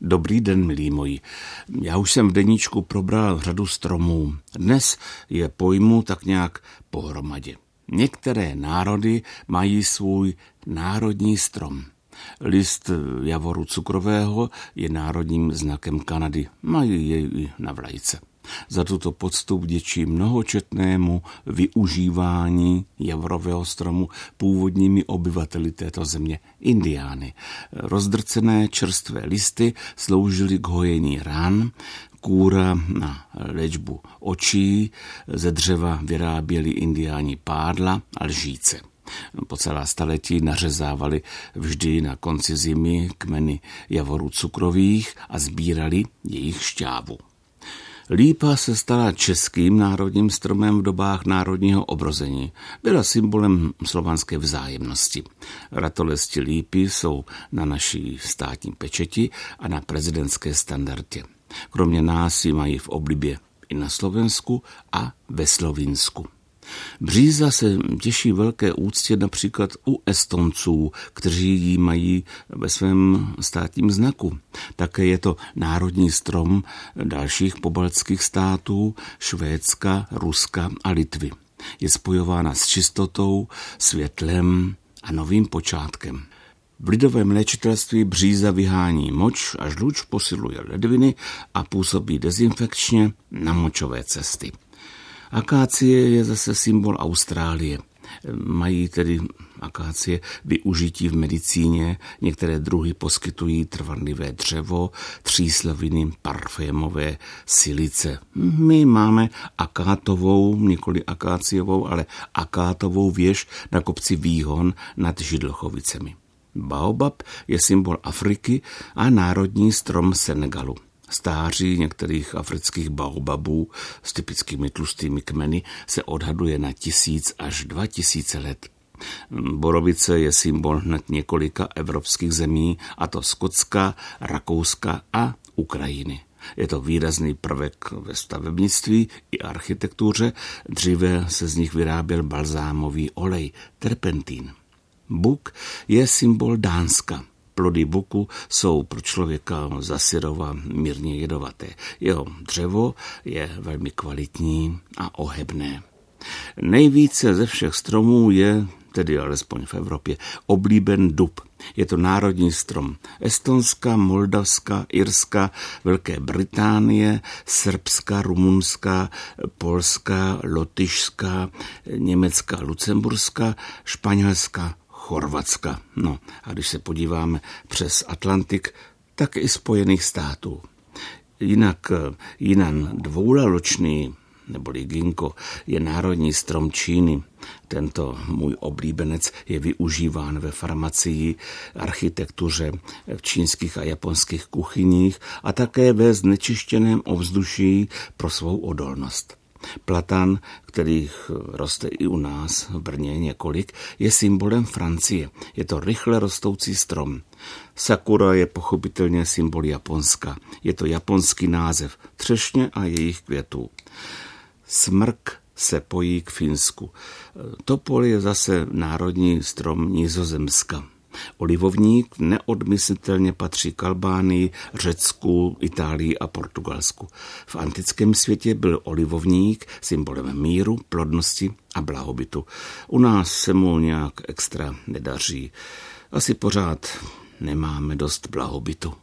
Dobrý den, milí moji. Já už jsem v deníčku probral řadu stromů. Dnes je pojmu tak nějak pohromadě. Některé národy mají svůj národní strom. List javoru cukrového je národním znakem Kanady. Mají jej i na vlajce. Za tuto poctu vděčí mnohočetnému využívání javrového stromu původními obyvateli této země, indiány. Rozdrcené čerstvé listy sloužily k hojení rán, kůra na léčbu očí, ze dřeva vyráběli indiáni pádla a lžíce. Po celá staletí nařezávali vždy na konci zimy kmeny javorů cukrových a sbírali jejich šťávu. Lípa se stala českým národním stromem v dobách národního obrození. Byla symbolem slovanské vzájemnosti. Ratolesti lípy jsou na naší státní pečeti a na prezidentské standardě. Kromě nás ji mají v oblibě i na Slovensku a ve Slovinsku. Bříza se těší velké úctě například u Estonců, kteří ji mají ve svém státním znaku. Také je to národní strom dalších pobaltských států, Švédska, Ruska a Litvy. Je spojována s čistotou, světlem a novým počátkem. V lidovém léčitelství bříza vyhání moč a žluč posiluje ledviny a působí dezinfekčně na močové cesty. Akácie je zase symbol Austrálie. Mají tedy akácie využití v medicíně. Některé druhy poskytují trvanlivé dřevo, třísloviny, parfémové silice. My máme akátovou, nikoli akáciovou, ale akátovou věž na kopci Výhon nad Židlochovicemi. Baobab je symbol Afriky a národní strom Senegalu. Stáří některých afrických baobabů s typickými tlustými kmeny se odhaduje na tisíc až dva tisíce let. Borovice je symbol hned několika evropských zemí, a to Skotska, Rakouska a Ukrajiny. Je to výrazný prvek ve stavebnictví i architektuře. Dříve se z nich vyráběl balzámový olej, terpentín. Buk je symbol Dánska. Plody buku jsou pro člověka zasirova mírně jedovaté. Jeho dřevo je velmi kvalitní a ohebné. Nejvíce ze všech stromů je, tedy alespoň v Evropě, oblíben dub. Je to národní strom Estonska, Moldavska, Irska, Velké Británie, Srbska, Rumunska, Polska, Lotyšska, Německa, Lucemburska, Španělska, Chorvatska. No a když se podíváme přes Atlantik, tak i Spojených států. Jinak eh, jinan dvoulaločný neboli ginkgo, je národní strom Číny. Tento můj oblíbenec je využíván ve farmacii, architektuře, v čínských a japonských kuchyních a také ve znečištěném ovzduší pro svou odolnost. Platan, kterých roste i u nás v Brně několik, je symbolem Francie. Je to rychle rostoucí strom. Sakura je pochopitelně symbol Japonska. Je to japonský název třešně a jejich květů. Smrk se pojí k Finsku. Topol je zase národní strom Nizozemska. Olivovník neodmyslitelně patří k Albánii, Řecku, Itálii a Portugalsku. V antickém světě byl olivovník symbolem míru, plodnosti a blahobytu. U nás se mu nějak extra nedaří. Asi pořád nemáme dost blahobytu.